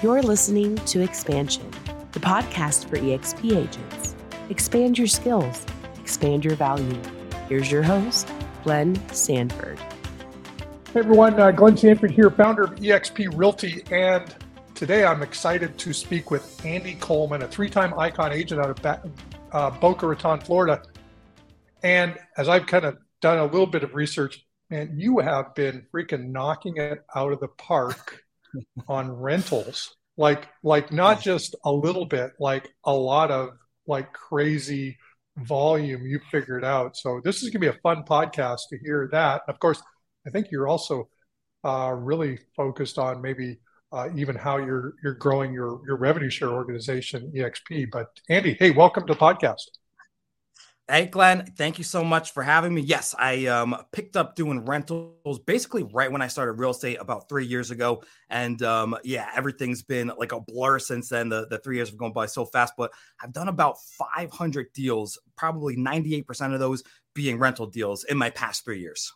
You're listening to Expansion, the podcast for EXP agents. Expand your skills, expand your value. Here's your host, Glenn Sanford. Hey everyone, uh, Glenn Sanford here, founder of eXp Realty, and today I'm excited to speak with Andy Coleman, a three-time icon agent out of uh, Boca Raton, Florida. And as I've kind of done a little bit of research, man, you have been freaking knocking it out of the park on rentals. Like, like not just a little bit, like a lot of like crazy volume you figured out. So this is gonna be a fun podcast to hear that. Of course, I think you're also uh, really focused on maybe uh, even how you're you're growing your your revenue share organization EXP. But Andy, hey, welcome to the podcast. Hey, Glenn, thank you so much for having me. Yes, I um, picked up doing rentals basically right when I started real estate about three years ago. And um, yeah, everything's been like a blur since then. The, the three years have gone by so fast, but I've done about 500 deals, probably 98% of those being rental deals in my past three years.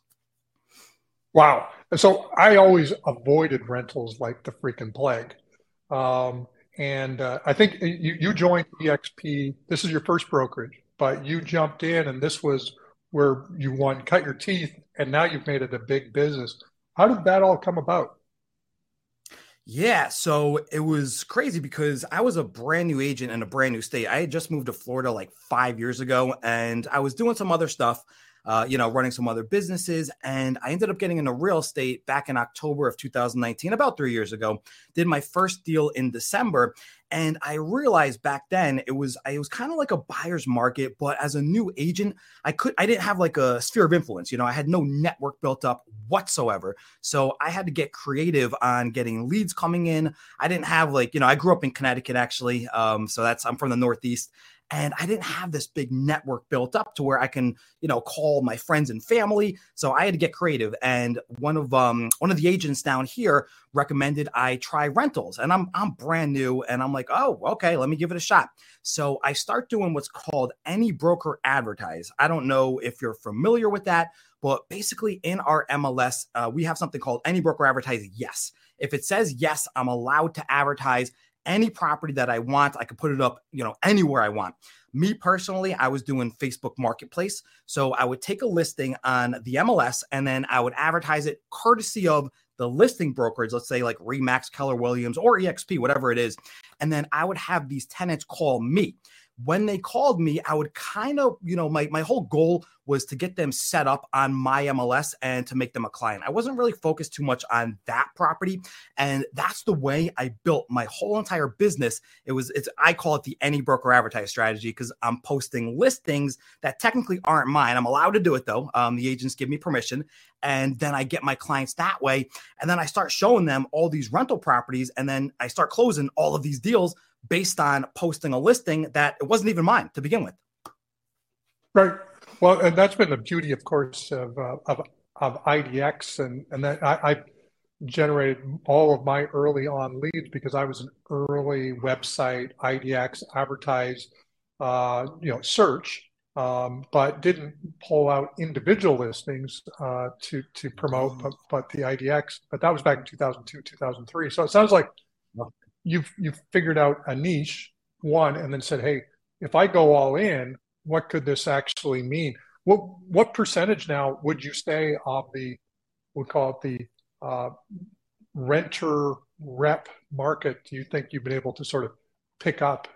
Wow. So I always avoided rentals like the freaking plague. Um, and uh, I think you, you joined EXP. This is your first brokerage but you jumped in and this was where you won cut your teeth and now you've made it a big business how did that all come about yeah, so it was crazy because I was a brand new agent in a brand new state. I had just moved to Florida like five years ago, and I was doing some other stuff uh, you know, running some other businesses. And I ended up getting into real estate back in October of 2019, about three years ago. Did my first deal in December. And I realized back then it was I was kind of like a buyer's market, but as a new agent, I could I didn't have like a sphere of influence. You know, I had no network built up whatsoever. So I had to get creative on getting leads coming in. I didn't have like, you know, I grew up in Connecticut actually. Um, so that's I'm from the Northeast and I didn't have this big network built up to where I can, you know, call my friends and family. So I had to get creative. And one of um one of the agents down here recommended I try rentals. And I'm I'm brand new and I'm like, "Oh, okay, let me give it a shot." So I start doing what's called any broker advertise. I don't know if you're familiar with that, but basically in our MLS, uh, we have something called any broker advertise yes. If it says yes, I'm allowed to advertise any property that I want. I can put it up, you know, anywhere I want. Me personally, I was doing Facebook Marketplace. So I would take a listing on the MLS and then I would advertise it courtesy of the listing brokerage, let's say like Remax, Keller Williams, or EXP, whatever it is. And then I would have these tenants call me when they called me, I would kind of, you know, my, my whole goal was to get them set up on my MLS and to make them a client. I wasn't really focused too much on that property. And that's the way I built my whole entire business. It was, it's, I call it the any broker advertise strategy because I'm posting listings that technically aren't mine. I'm allowed to do it though. Um, the agents give me permission. And then I get my clients that way. And then I start showing them all these rental properties. And then I start closing all of these deals based on posting a listing that it wasn't even mine to begin with. Right. Well, and that's been the beauty, of course, of uh, of, of IDX, and and that I, I, generated all of my early on leads because I was an early website IDX advertise, uh, you know, search, um, but didn't pull out individual listings uh, to to promote, but, but the IDX. But that was back in 2002, 2003. So it sounds like you've you've figured out a niche one and then said hey if i go all in what could this actually mean? What what percentage now would you say of the we'll call it the uh, renter rep market do you think you've been able to sort of pick up?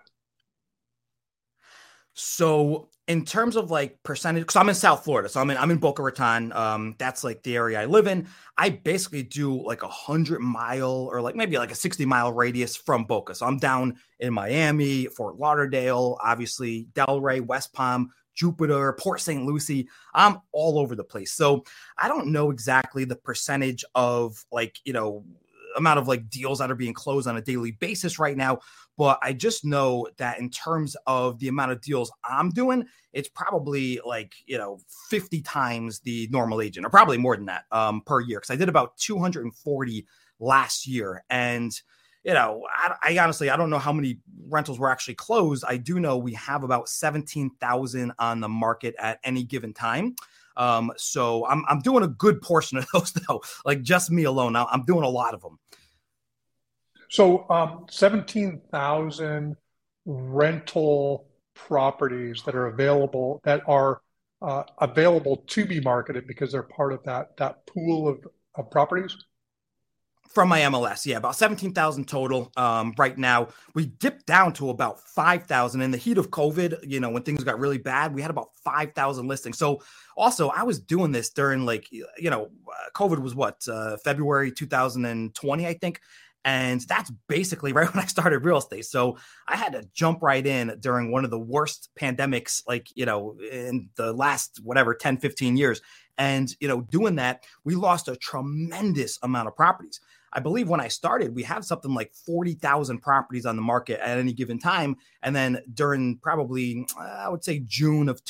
So in terms of like percentage, because I'm in South Florida, so I'm in I'm in Boca Raton. Um, that's like the area I live in. I basically do like a hundred mile or like maybe like a 60 mile radius from Boca. So I'm down in Miami, Fort Lauderdale, obviously Delray, West Palm, Jupiter, Port St. Lucie. I'm all over the place. So I don't know exactly the percentage of like, you know, amount of like deals that are being closed on a daily basis right now. But I just know that in terms of the amount of deals I'm doing, it's probably like, you know, 50 times the normal agent or probably more than that um, per year. Cause I did about 240 last year. And, you know, I, I, honestly I don't know how many rentals were actually closed. I do know we have about seventeen thousand on the market at any given time. Um, so I'm I'm doing a good portion of those though, like just me alone. I'm doing a lot of them. So um, 17,000 rental properties that are available that are uh, available to be marketed because they're part of that that pool of, of properties from my MLS. Yeah, about 17,000 total um, right now. We dipped down to about 5,000 in the heat of COVID. You know, when things got really bad, we had about 5,000 listings. So, also, I was doing this during like, you know, uh, COVID was what, uh, February 2020, I think. And that's basically right when I started real estate. So I had to jump right in during one of the worst pandemics, like, you know, in the last whatever 10, 15 years. And, you know, doing that, we lost a tremendous amount of properties. I believe when I started, we have something like 40,000 properties on the market at any given time. And then during probably, uh, I would say June of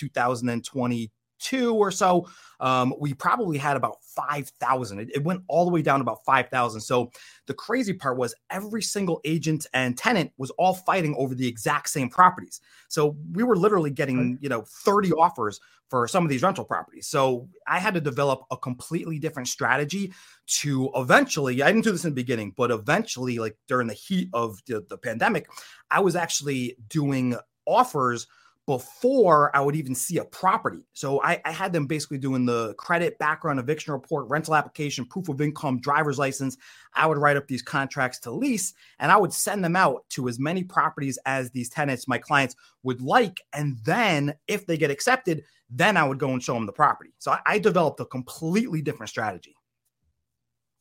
2022 or so, um, we probably had about 5,000. It, it, went all the way down to about 5,000. So the crazy part was every single agent and tenant was all fighting over the exact same properties. So we were literally getting, you know, 30 offers for some of these rental properties. So I had to develop a completely different strategy to eventually, I didn't do this in the beginning, but eventually, like during the heat of the, the pandemic, I was actually doing offers before I would even see a property. So I, I, had them basically doing the credit, background, eviction report, rental application, proof of income, driver's license. I would write up these contracts to lease and I would send them out to as many properties as these tenants, my clients would like. And then if they get accepted, then I would go and show them the property. So I, I developed a completely different strategy.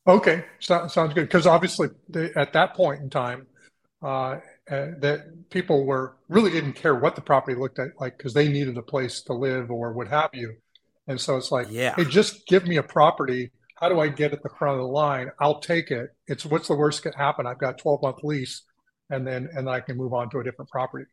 Okay, so, sounds good. Because obviously, they, at that point in time, uh, uh, that people were really didn't care what the property looked at, like because they needed a place to live or what have you. And so it's like, yeah. hey, just give me a property. How do I get at the front of the line? I'll take it. It's what's the worst that can happen? I've got 12 month lease, and then and then I can move on to a different property.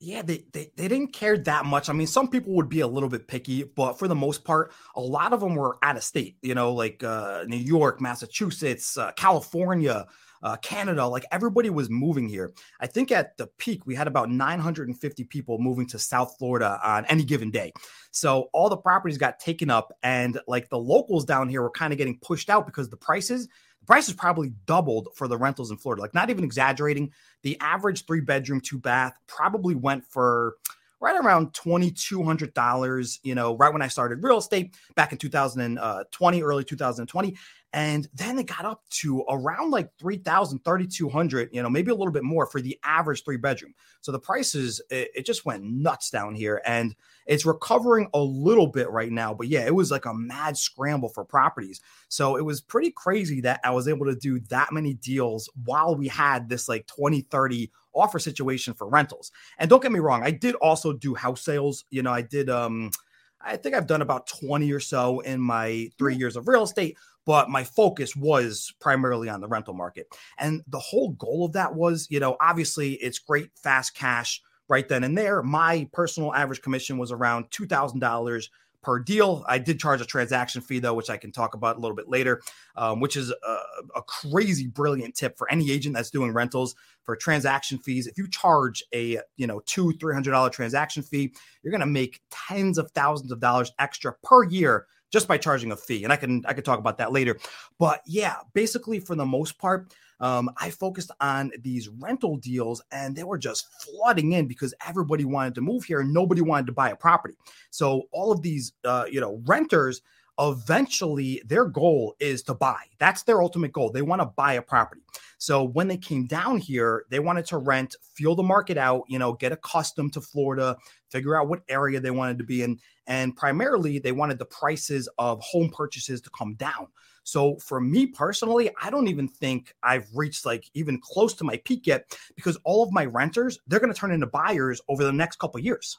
Yeah, they, they they didn't care that much. I mean, some people would be a little bit picky, but for the most part, a lot of them were out of state. You know, like uh, New York, Massachusetts, uh, California uh, Canada, like everybody was moving here. I think at the peak, we had about 950 people moving to South Florida on any given day. So all the properties got taken up, and like the locals down here were kind of getting pushed out because the prices, the prices probably doubled for the rentals in Florida. Like, not even exaggerating, the average three bedroom, two bath probably went for right around $2,200, you know, right when I started real estate back in 2020, early 2020. And then it got up to around like 3,000, 3,200, you know, maybe a little bit more for the average three bedroom. So the prices, it, it, just went nuts down here and it's recovering a little bit right now. But yeah, it was like a mad scramble for properties. So it was pretty crazy that I was able to do that many deals while we had this like 20, 30 offer situation for rentals. And don't get me wrong, I did also do house sales. You know, I did, um, I think I've done about 20 or so in my three years of real estate, but my focus was primarily on the rental market. And the whole goal of that was, you know, obviously it's great fast cash right then and there. My personal average commission was around $2,000 per deal. I did charge a transaction fee though, which I can talk about a little bit later, um, which is a, a, crazy brilliant tip for any agent that's doing rentals for transaction fees. If you charge a you know two three hundred dollar transaction fee, you're going to make tens of thousands of dollars extra per year just by charging a fee. And I can I can talk about that later. But yeah, basically for the most part, um, I focused on these rental deals and they were just flooding in because everybody wanted to move here and nobody wanted to buy a property. So all of these uh, you know renters eventually their goal is to buy. That's their ultimate goal. They want to buy a property. So when they came down here, they wanted to rent, feel the market out, you know, get accustomed to Florida, figure out what area they wanted to be in. And primarily, they wanted the prices of home purchases to come down. So for me personally, I don't even think I've reached like even close to my peak yet because all of my renters, they're going to turn into buyers over the next couple years.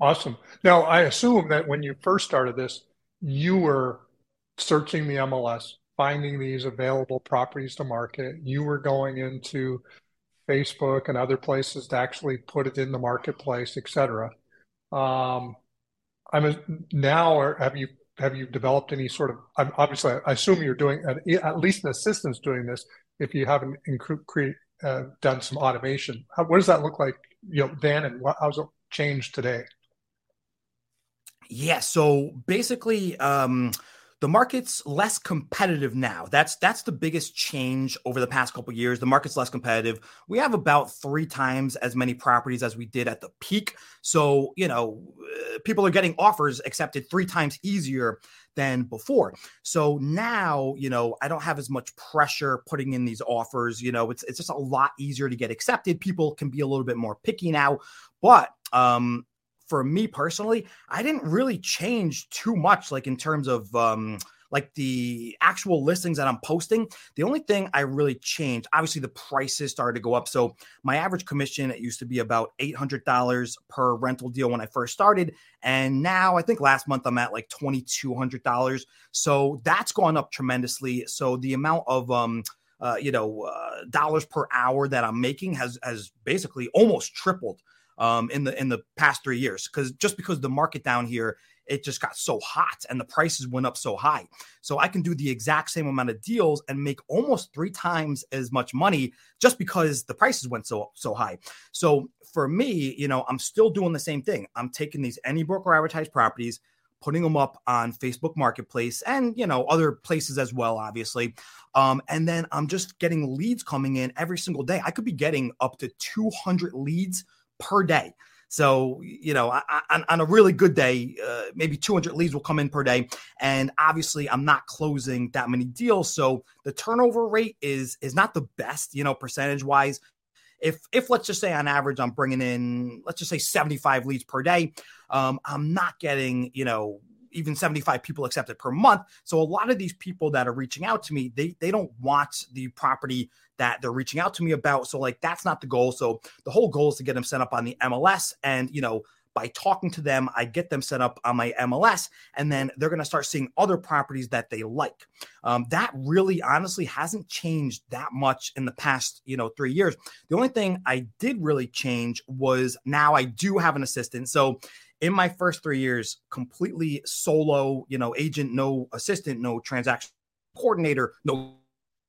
Awesome. Now, I assume that when you first started this, you were searching the MLS, finding these available properties to market. You were going into Facebook and other places to actually put it in the marketplace, et cetera. Um, I'm now, have you have you developed any sort of? I'm, Obviously, I assume you're doing at least an assistant's doing this. If you haven't create, uh, done some automation, How, what does that look like? You know, then and what, how's it changed today? Yeah. So basically, um, the market's less competitive now. That's that's the biggest change over the past couple years. The market's less competitive. We have about three times as many properties as we did at the peak. So you know, uh, people are getting offers accepted three times easier than before. So now, you know, I don't have as much pressure putting in these offers. You know, it's it's just a lot easier to get accepted. People can be a little bit more picky now. But um, for me personally, I didn't really change too much, like in terms of um, like the actual listings that I'm posting. The only thing I really changed, obviously, the prices started to go up. So my average commission it used to be about eight hundred dollars per rental deal when I first started, and now I think last month I'm at like twenty two hundred dollars. So that's gone up tremendously. So the amount of um, uh, you know, uh, dollars per hour that I'm making has has basically almost tripled um, in the in the past three years because just because the market down here it just got so hot and the prices went up so high. So I can do the exact same amount of deals and make almost three times as much money just because the prices went so so high. So for me, you know, I'm still doing the same thing. I'm taking these any broker advertised properties, putting them up on Facebook Marketplace and you know other places as well, obviously. Um, and then I'm just getting leads coming in every single day. I could be getting up to 200 leads per day. So, you know, on, on a really good day, uh, maybe 200 leads will come in per day. And obviously, I'm not closing that many deals. So the turnover rate is is not the best, you know, percentage wise. If, if let's just say on average I'm bringing in let's just say 75 leads per day, um, I'm not getting you know even 75 people accepted per month. So a lot of these people that are reaching out to me, they they don't want the property that they're reaching out to me about. So like that's not the goal. So the whole goal is to get them set up on the MLS and you know by talking to them, I get them set up on my MLS, and then they're going to start seeing other properties that they like. Um, that really, honestly, hasn't changed that much in the past, you know, three years. The only thing I did really change was now I do have an assistant. So in my first three years, completely solo, you know, agent, no assistant, no transaction coordinator, no.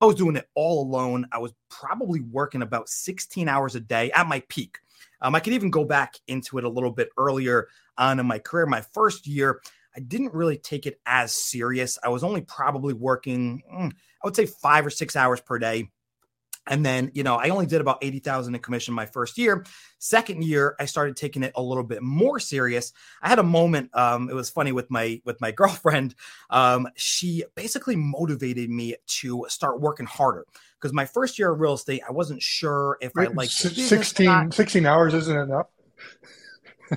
I was doing it all alone. I was probably working about 16 hours a day at my peak. Um, I could even go back into it a little bit earlier on in my career. My first year, I didn't really take it as serious. I was only probably working, mm, I would say five or six hours per day. And then, you know, I only did about 80,000 in commission my first year. Second year, I started taking it a little bit more serious. I had a moment, um, it was funny with my with my girlfriend. Um, she basically motivated me to start working harder because my first year of real estate, I wasn't sure if I liked 16, 16 hours isn't enough.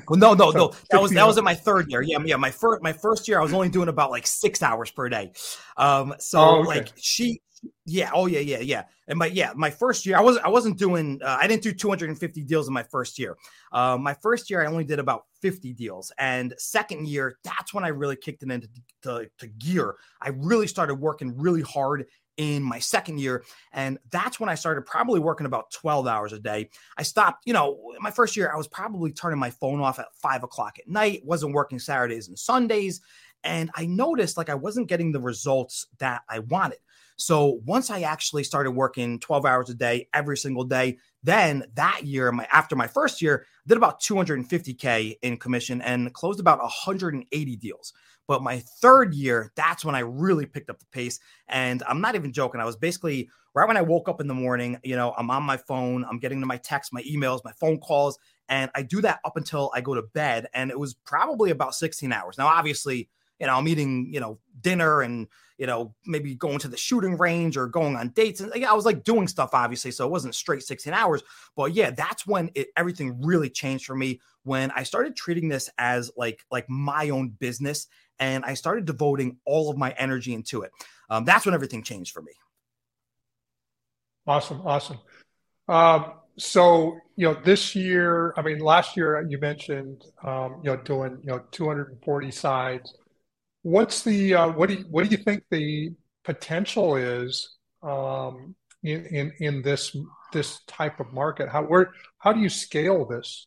Well, no, no, no. That was that was in my third year. Yeah, yeah. My first my first year, I was only doing about like six hours per day. Um, so oh, okay. like she yeah. Oh, yeah, yeah, yeah. And my yeah, my first year, I wasn't I wasn't doing uh, I didn't do 250 deals in my first year. Uh, my first year, I only did about 50 deals. And second year, that's when I really kicked it into to, to gear. I really started working really hard in my second year. And that's when I started probably working about 12 hours a day. I stopped, you know, my first year, I was probably turning my phone off at five o'clock at night, wasn't working Saturdays and Sundays. And I noticed like I wasn't getting the results that I wanted. So once I actually started working 12 hours a day every single day, then that year, my after my first year, did about 250k in commission and closed about 180 deals. But my third year, that's when I really picked up the pace. And I'm not even joking. I was basically right when I woke up in the morning, you know, I'm on my phone, I'm getting to my texts, my emails, my phone calls, and I do that up until I go to bed. And it was probably about 16 hours. Now, obviously, you know, I'm eating, you know, dinner and, you know, maybe going to the shooting range or going on dates. And yeah, I was like doing stuff, obviously. So it wasn't straight 16 hours. But yeah, that's when it, everything really changed for me when I started treating this as like, like my own business. And I started devoting all of my energy into it. Um, that's when everything changed for me. Awesome. Awesome. Um, so you know this year i mean last year you mentioned um, you know doing you know 240 sides what's the uh, what do you, what do you think the potential is um, in, in in this this type of market? How where how do you scale this?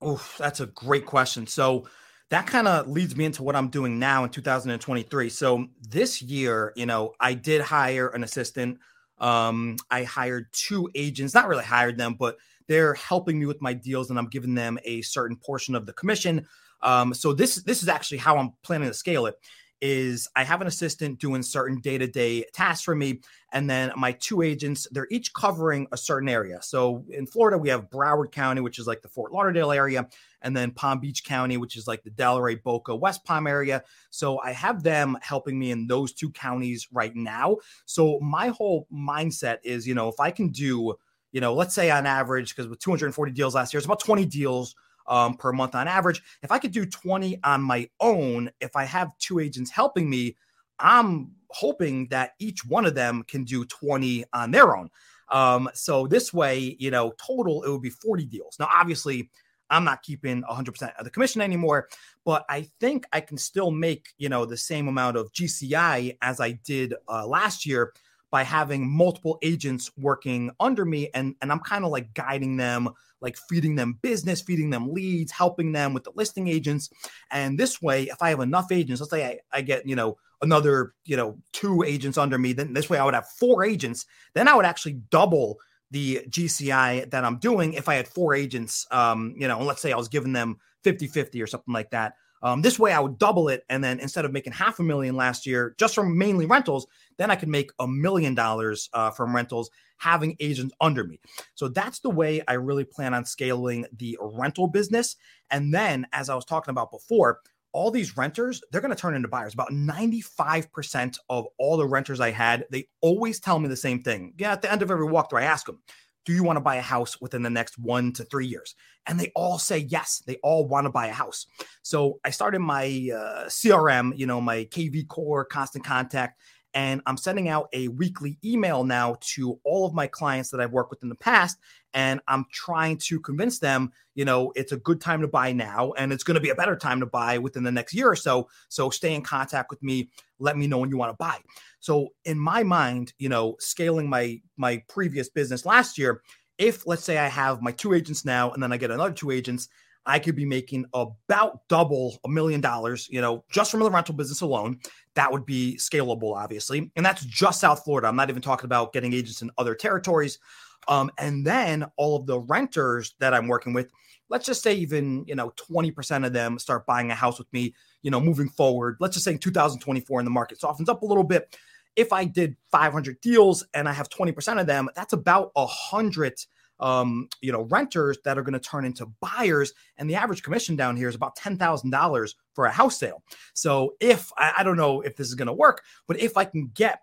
Oh, that's a great question. So that kind of leads me into what I'm doing now in 2023. So this year, you know, I did hire an assistant. Um, I hired two agents, not really hired them, but they're helping me with my deals, and I'm giving them a certain portion of the commission. Um, so this this is actually how I'm planning to scale it. is I have an assistant doing certain day to day tasks for me. And then my two agents, they're each covering a certain area. So in Florida, we have Broward County, which is like the Fort Lauderdale area, and then Palm Beach County, which is like the Delray, Boca, West Palm area. So I have them helping me in those two counties right now. So my whole mindset is, you know, if I can do, you know, let's say on average, because with 240 deals last year, it's about 20 deals um, per month on average. If I could do 20 on my own, if I have two agents helping me, I'm hoping that each one of them can do 20 on their own. Um, so this way, you know, total it would be 40 deals. Now, obviously, I'm not keeping 100% of the commission anymore, but I think I can still make, you know, the same amount of GCI as I did uh, last year by having multiple agents working under me and and I'm kind of like guiding them like feeding them business, feeding them leads, helping them with the listing agents. And this way, if I have enough agents, let's say I, I get, you know, another, you know, two agents under me, then this way I would have four agents. Then I would actually double the GCI that I'm doing if I had four agents, um, you know, let's say I was giving them 50 50 or something like that. Um, this way, I would double it, and then instead of making half a million last year just from mainly rentals, then I could make a million dollars uh, from rentals having agents under me. So that's the way I really plan on scaling the rental business. And then, as I was talking about before, all these renters, they're going to turn into buyers. About 95% of all the renters I had, they always tell me the same thing. Yeah, at the end of every walkthrough, I ask them, do you want to buy a house within the next one to three years? And they all say yes. They all want to buy a house. So I started my uh, CRM, you know, my KV Core, Constant Contact, and I'm sending out a weekly email now to all of my clients that I've worked with in the past. And I'm trying to convince them, you know, it's a good time to buy now and it's going to be a better time to buy within the next year or so. So stay in contact with me. Let me know when you want to buy. So in my mind, you know, scaling my my previous business last year, if let's say I have my two agents now and then I get another two agents, I could be making about double a million dollars, you know, just from the rental business alone. That would be scalable, obviously. And that's just South Florida. I'm not even talking about getting agents in other territories. Um, and then all of the renters that I'm working with, let's just say even, you know, 20% of them start buying a house with me, you know, moving forward. Let's just say in 2024 in the market softens up a little bit. If I did 500 deals and I have 20% of them, that's about a hundred um, you know, renters that are going to turn into buyers. And the average commission down here is about $10,000 for a house sale. So if I, I don't know if this is going to work, but if I can get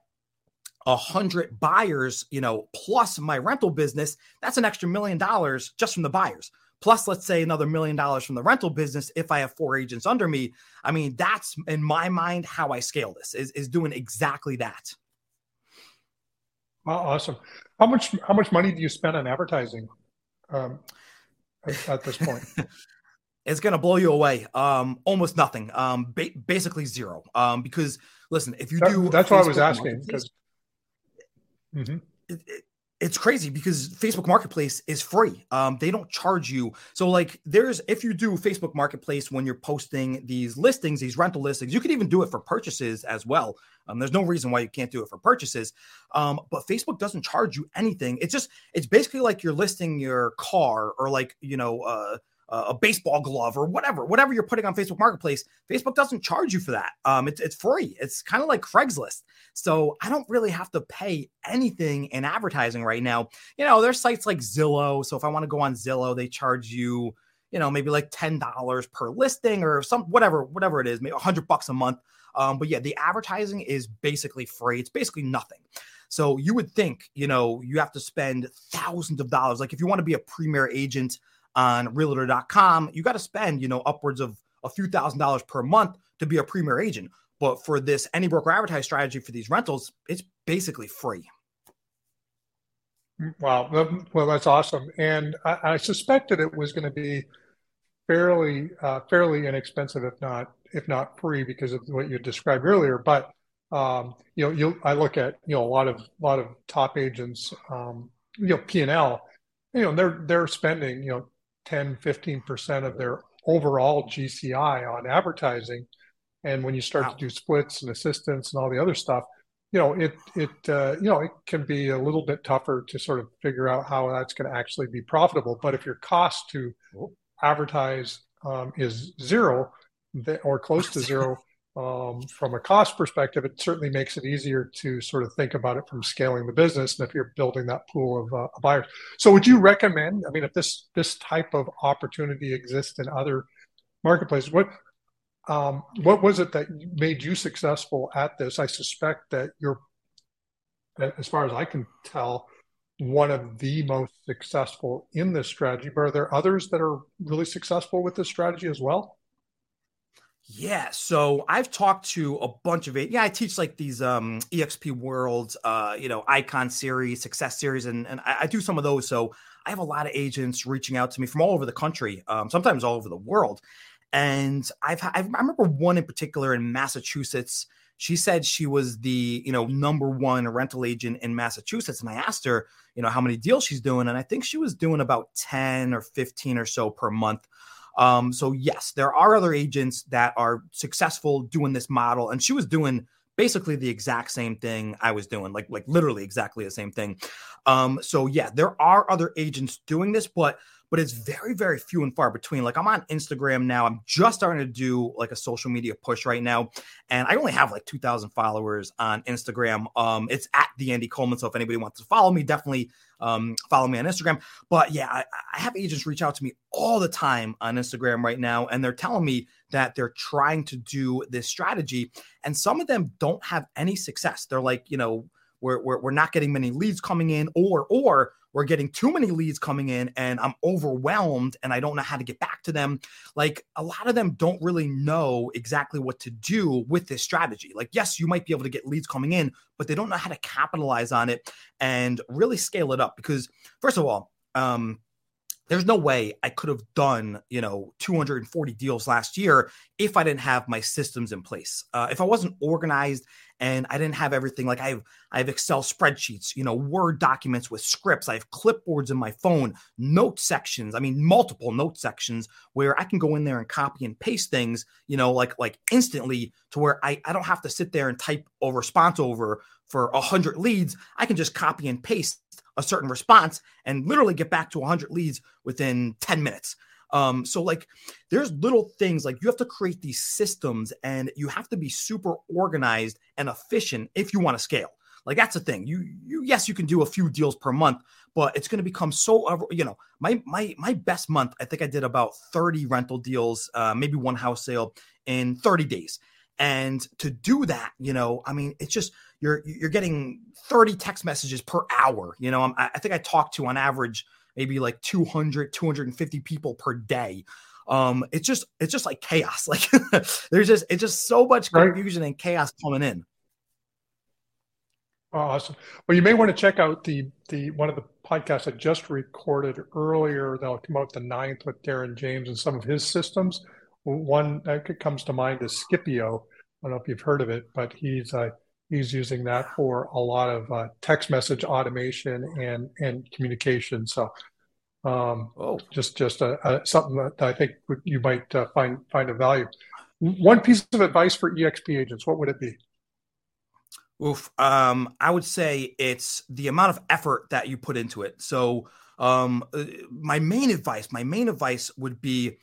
a hundred buyers, you know, plus my rental business, that's an extra million dollars just from the buyers. Plus, let's say another million dollars from the rental business if I have four agents under me. I mean, that's in my mind how I scale this is, is doing exactly that. Well, awesome. How much how much money do you spend on advertising um, at, at, this point? it's going to blow you away. Um, almost nothing. Um, ba- basically zero. Um, because listen, if you that, do, that's what I was asking. Because mm-hmm. It, it, it's crazy because Facebook Marketplace is free. Um, they don't charge you. So, like, there's if you do Facebook Marketplace when you're posting these listings, these rental listings, you can even do it for purchases as well. Um, there's no reason why you can't do it for purchases. Um, but Facebook doesn't charge you anything. It's just it's basically like you're listing your car or like you know. Uh, a baseball glove or whatever, whatever you're putting on Facebook Marketplace, Facebook doesn't charge you for that. Um, it's it's free. It's kind of like Craigslist. So I don't really have to pay anything in advertising right now. You know, there's sites like Zillow. So if I want to go on Zillow, they charge you, you know, maybe like ten dollars per listing or some whatever, whatever it is, maybe hundred bucks a month. Um, but yeah, the advertising is basically free. It's basically nothing. So you would think, you know, you have to spend thousands of dollars. Like if you want to be a premier agent on realtor.com, you got to spend, you know, upwards of a few thousand dollars per month to be a premier agent. But for this any broker advertise strategy for these rentals, it's basically free. Wow. Well, that's awesome. And I, I suspected it was going to be fairly, uh, fairly inexpensive, if not, if not free, because of what you described earlier. But um, you know, you I look at you know a lot of lot of top agents, um, you know, P and L, you know, they're they're spending you know 10, 15% of their overall GCI on advertising. And when you start wow. to do splits and assistance and all the other stuff, you know, it, it, uh, you know, it can be a little bit tougher to sort of figure out how that's going to actually be profitable. But if your cost to advertise um, is zero or close to zero, um, from a cost perspective, it certainly makes it easier to sort of think about it from scaling the business and if you're building that pool of uh, buyers. So, would you recommend? I mean, if this this type of opportunity exists in other marketplaces, what um, what was it that made you successful at this? I suspect that you're, as far as I can tell, one of the most successful in this strategy. But are there others that are really successful with this strategy as well? Yeah, so I've talked to a bunch of it. Yeah, I teach like these um EXP worlds, uh, you know, icon series, success series, and, and I, I, do some of those. So I have a lot of agents reaching out to me from all over the country, um, sometimes all over the world. And I've, I've I remember one in particular in Massachusetts. She said she was the you know number one rental agent in Massachusetts, and I asked her, you know, how many deals she's doing, and I think she was doing about ten or fifteen or so per month. Um, so yes, there are other agents that are successful doing this model, and she was doing basically the exact same thing I was doing, like like literally exactly the same thing. Um, so yeah, there are other agents doing this, but but it's very, very few and far between. Like I'm on Instagram now. I'm just starting to do like a social media push right now. And I only have like 2,000 followers on Instagram. Um, it's at the Andy Coleman. So if anybody wants to follow me, definitely um, follow me on Instagram. But yeah, I, I have agents reach out to me all the time on Instagram right now. And they're telling me that they're trying to do this strategy. And some of them don't have any success. They're like, you know, we're, we're, we're not getting many leads coming in or, or we're getting too many leads coming in and I'm overwhelmed and I don't know how to get back to them. Like a lot of them don't really know exactly what to do with this strategy. Like, yes, you might be able to get leads coming in, but they don't know how to capitalize on it and really scale it up. Because, first of all, um, there's no way I could have done, you know, 240 deals last year if I didn't have my systems in place. Uh, if I wasn't organized and I didn't have everything, like I have, I have Excel spreadsheets, you know, Word documents with scripts. I have clipboards in my phone, note sections. I mean, multiple note sections where I can go in there and copy and paste things, you know, like like instantly to where I, I don't have to sit there and type a response over for a hundred leads. I can just copy and paste a certain response and literally get back to 100 leads within 10 minutes. Um, so like there's little things like you have to create these systems and you have to be super organized and efficient if you want to scale. Like that's the thing. You you yes, you can do a few deals per month, but it's going to become so you know, my my my best month, I think I did about 30 rental deals, uh, maybe one house sale in 30 days. And to do that, you know, I mean, it's just you're you're getting 30 text messages per hour. You know, I, I think I talk to on average maybe like 200, 250 people per day. Um, it's just it's just like chaos. Like there's just it's just so much confusion right. and chaos coming in. Awesome. Well, you may want to check out the the one of the podcasts I just recorded earlier. That'll come out the 9th with Darren James and some of his systems. One that comes to mind is Scipio. I don't know if you've heard of it, but he's uh, he's using that for a lot of uh, text message automation and and communication. So, um, oh. just just a, a, something that I think you might uh, find find a value. One piece of advice for EXP agents, what would it be? Oof, um, I would say it's the amount of effort that you put into it. So, um, uh, my main advice, my main advice would be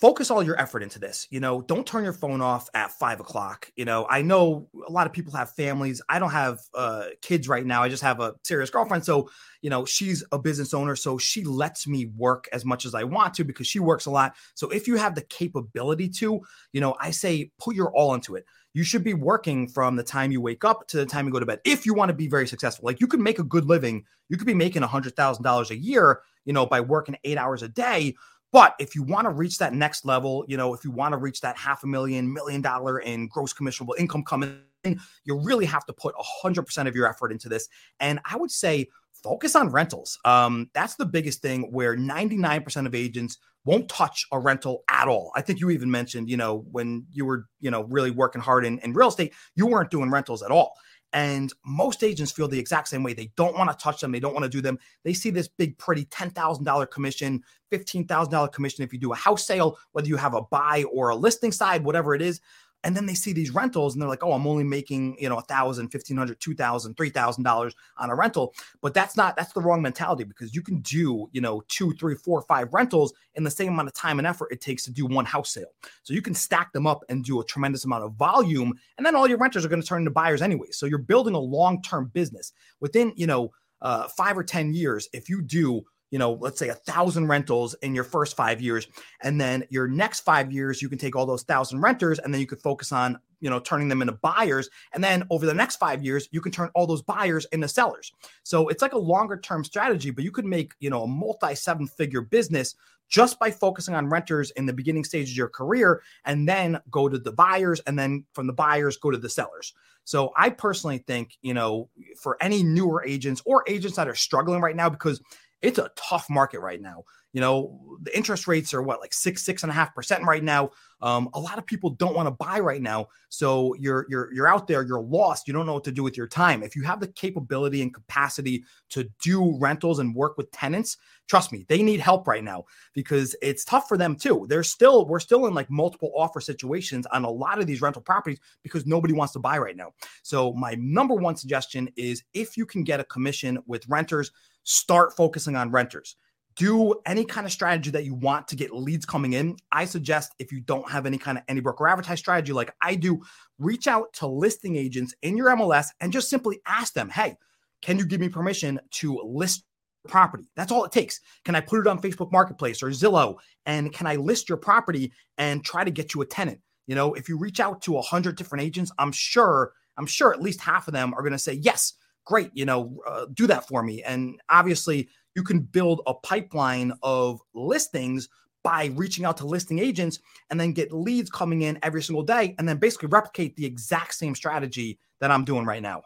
focus all your effort into this. You know, don't turn your phone off at five o'clock. You know, I know a lot of people have families. I don't have uh, kids right now. I just have a serious girlfriend. So, you know, she's a business owner. So she lets me work as much as I want to because she works a lot. So if you have the capability to, you know, I say put your all into it. You should be working from the time you wake up to the time you go to bed if you want to be very successful. Like you can make a good living. You could be making a $100,000 a year, you know, by working eight hours a day but if you want to reach that next level, you know, if you want to reach that half a million, million dollar in gross commissionable income coming in, you really have to put 100% of your effort into this. And I would say focus on rentals. Um, that's the biggest thing where 99% of agents won't touch a rental at all. I think you even mentioned, you know, when you were, you know, really working hard in, in real estate, you weren't doing rentals at all. And most agents feel the exact same way. They don't want to touch them. They don't want to do them. They see this big, pretty $10,000 commission, $15,000 commission if you do a house sale, whether you have a buy or a listing side, whatever it is. And then they see these rentals and they're like, oh, I'm only making, you know, a thousand, fifteen hundred, two thousand, three thousand dollars on a rental. But that's not that's the wrong mentality because you can do, you know, two, three, four, five rentals in the same amount of time and effort it takes to do one house sale. So you can stack them up and do a tremendous amount of volume, and then all your renters are going to turn into buyers anyway. So you're building a long-term business within, you know, uh, five or ten years. If you do you know, let's say a thousand rentals in your first five years. And then your next five years, you can take all those thousand renters and then you could focus on, you know, turning them into buyers. And then over the next five years, you can turn all those buyers into sellers. So it's like a longer term strategy, but you could make, you know, a multi seven figure business just by focusing on renters in the beginning stages of your career and then go to the buyers and then from the buyers go to the sellers. So I personally think, you know, for any newer agents or agents that are struggling right now, because it's a tough market right now. You know, the interest rates are what, like six, six and a half percent right now. Um, a lot of people don't want to buy right now. So you're you're you're out there, you're lost. You don't know what to do with your time. If you have the capability and capacity to do rentals and work with tenants, trust me, they need help right now because it's tough for them too. They're still, we're still in like multiple offer situations on a lot of these rental properties because nobody wants to buy right now. So my number one suggestion is if you can get a commission with renters start focusing on renters. Do any kind of strategy that you want to get leads coming in. I suggest if you don't have any kind of any broker advertise strategy like I do, reach out to listing agents in your MLS and just simply ask them, hey, can you give me permission to list property? That's all it takes. Can I put it on Facebook Marketplace or Zillow? And can I list your property and try to get you a tenant? You know, if you reach out to a hundred different agents, I'm sure, I'm sure at least half of them are going to say, yes, great, you know, uh, do that for me. And obviously, you can build a pipeline of listings by reaching out to listing agents and then get leads coming in every single day and then basically replicate the exact same strategy that I'm doing right now.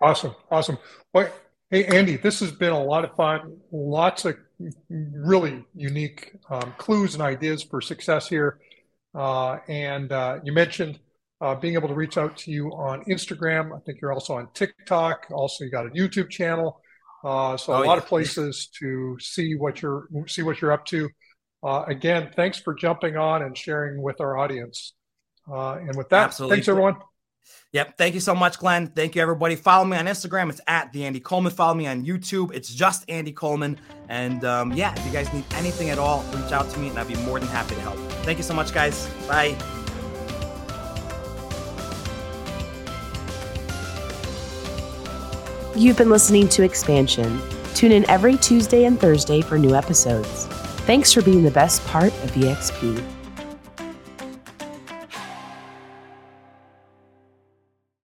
Awesome. Awesome. Well, hey, Andy, this has been a lot of fun. Lots of really unique um, clues and ideas for success here. Uh, and uh, you mentioned uh, being able to reach out to you on Instagram. I think you're also on TikTok. Also, you got a YouTube channel. Uh, so oh, a lot yeah. of places to see what you're see what you're up to. Uh, again, thanks for jumping on and sharing with our audience. Uh, and with that, Absolutely. thanks everyone. Yep. Thank you so much, Glenn. Thank you, everybody. Follow me on Instagram. It's at the Andy Coleman. Follow me on YouTube. It's just Andy Coleman. And um, yeah, if you guys need anything at all, reach out to me and I'd be more than happy to help. Thank you so much, guys. Bye. You've been listening to Expansion. Tune in every Tuesday and Thursday for new episodes. Thanks for being the best part of EXP.